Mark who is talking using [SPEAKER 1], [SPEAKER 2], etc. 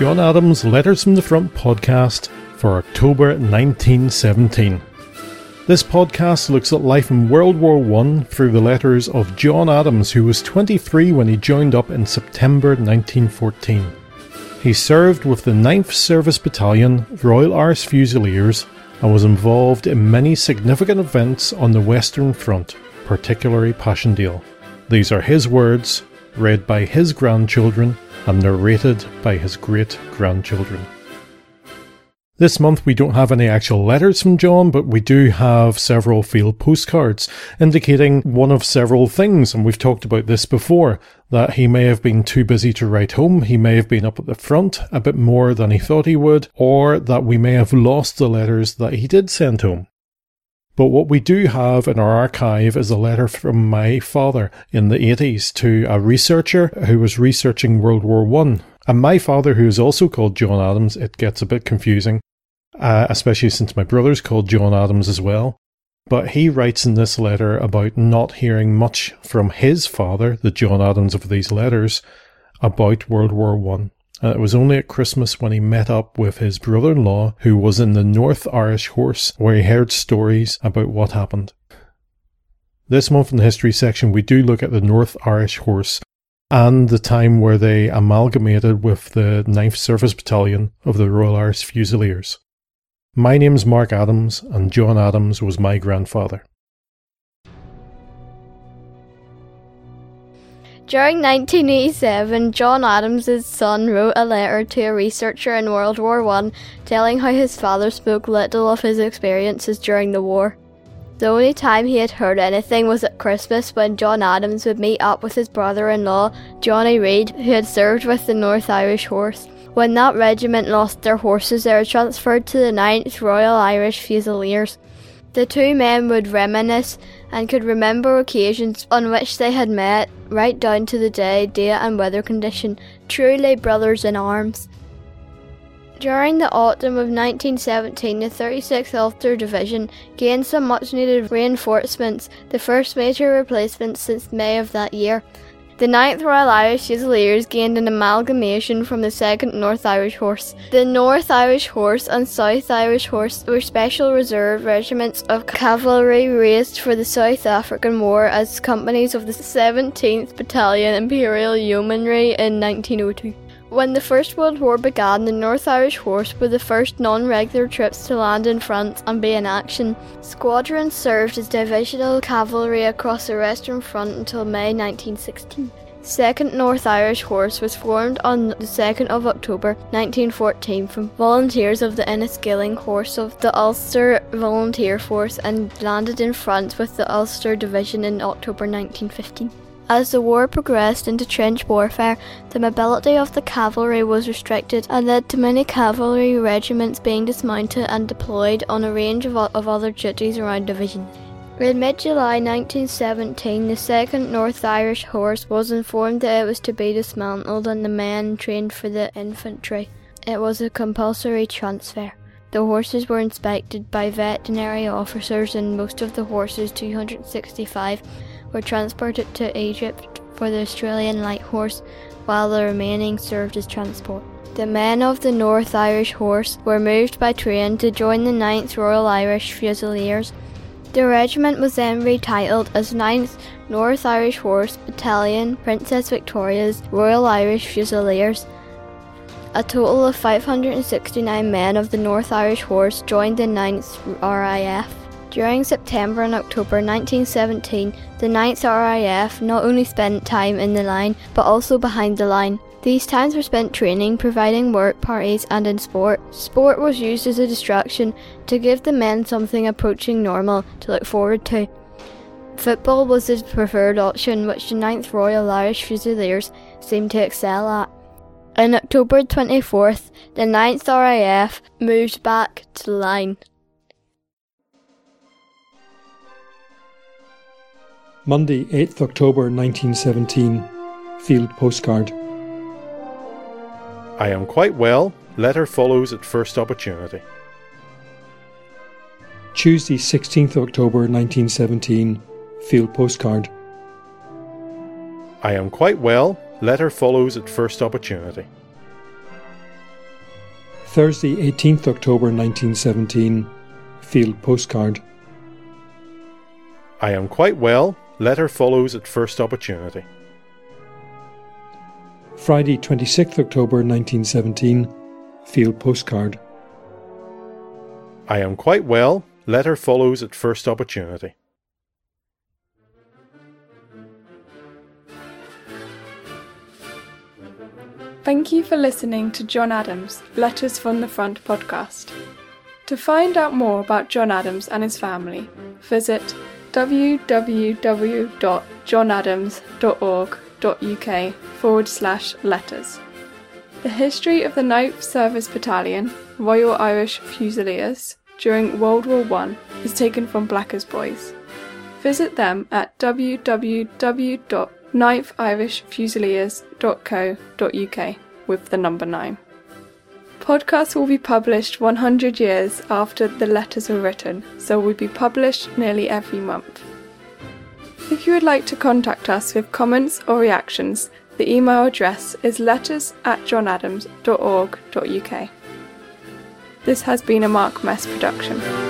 [SPEAKER 1] John Adams' Letters from the Front podcast for October 1917. This podcast looks at life in World War I through the letters of John Adams, who was 23 when he joined up in September 1914. He served with the 9th Service Battalion, Royal Irish Fusiliers, and was involved in many significant events on the Western Front, particularly Passchendaele. These are his words, read by his grandchildren and narrated by his great grandchildren. This month we don't have any actual letters from John, but we do have several field postcards indicating one of several things, and we've talked about this before, that he may have been too busy to write home, he may have been up at the front a bit more than he thought he would, or that we may have lost the letters that he did send home. But what we do have in our archive is a letter from my father in the 80s to a researcher who was researching World War One. And my father, who is also called John Adams, it gets a bit confusing, uh, especially since my brother's called John Adams as well. But he writes in this letter about not hearing much from his father, the John Adams of these letters, about World War One. And it was only at Christmas when he met up with his brother in law, who was in the North Irish Horse, where he heard stories about what happened. This month in the history section, we do look at the North Irish Horse and the time where they amalgamated with the 9th Service Battalion of the Royal Irish Fusiliers. My name's Mark Adams, and John Adams was my grandfather.
[SPEAKER 2] During 1987, John Adams' son wrote a letter to a researcher in World War I telling how his father spoke little of his experiences during the war. The only time he had heard anything was at Christmas when John Adams would meet up with his brother in law, Johnny Reid, who had served with the North Irish Horse. When that regiment lost their horses, they were transferred to the 9th Royal Irish Fusiliers. The two men would reminisce and could remember occasions on which they had met, right down to the day, date, and weather condition, truly brothers in arms. During the autumn of 1917, the 36th Ulster Division gained some much needed reinforcements, the first major replacement since May of that year. The 9th Royal Irish Fusiliers gained an amalgamation from the 2nd North Irish Horse. The North Irish Horse and South Irish Horse were special reserve regiments of cavalry raised for the South African War as companies of the 17th Battalion Imperial Yeomanry in 1902. When the First World War began, the North Irish Horse were the first non regular troops to land in France and be in action. Squadrons served as divisional cavalry across the Western Front until May 1916. Second North Irish Horse was formed on the 2nd of October 1914 from volunteers of the Enniskillen Horse of the Ulster Volunteer Force and landed in France with the Ulster Division in October 1915. As the war progressed into trench warfare, the mobility of the cavalry was restricted and led to many cavalry regiments being dismounted and deployed on a range of, of other duties around division. In mid July 1917, the 2nd North Irish Horse was informed that it was to be dismantled and the men trained for the infantry. It was a compulsory transfer. The horses were inspected by veterinary officers, and most of the horses, 265, were transported to Egypt for the Australian Light Horse, while the remaining served as transport. The men of the North Irish Horse were moved by train to join the 9th Royal Irish Fusiliers. The regiment was then retitled as 9th North Irish Horse Battalion Princess Victoria's Royal Irish Fusiliers. A total of 569 men of the North Irish Horse joined the 9th RIF. During September and October 1917, the 9th RIF not only spent time in the line, but also behind the line. These times were spent training, providing work parties, and in sport. Sport was used as a distraction to give the men something approaching normal to look forward to. Football was the preferred option, which the 9th Royal Irish Fusiliers seemed to excel at. On October 24th, the 9th RIF moved back to the line.
[SPEAKER 3] Monday, 8th October 1917. Field postcard.
[SPEAKER 1] I am quite well. Letter follows at first opportunity.
[SPEAKER 3] Tuesday, 16th October 1917. Field postcard.
[SPEAKER 1] I am quite well. Letter follows at first opportunity.
[SPEAKER 3] Thursday, 18th October 1917. Field postcard.
[SPEAKER 1] I am quite well. Letter follows at first opportunity.
[SPEAKER 3] Friday, 26th October 1917. Field postcard.
[SPEAKER 1] I am quite well. Letter follows at first opportunity.
[SPEAKER 4] Thank you for listening to John Adams' Letters from the Front podcast. To find out more about John Adams and his family, visit www.johnadams.org.uk forward slash letters. The history of the 9th Service Battalion, Royal Irish Fusiliers, during World War I is taken from Blackers Boys. Visit them at www.9thirishfusiliers.co.uk with the number 9. Podcasts will be published 100 years after the letters were written, so will be published nearly every month. If you would like to contact us with comments or reactions, the email address is letters at johnadams.org.uk. This has been a Mark Mess production.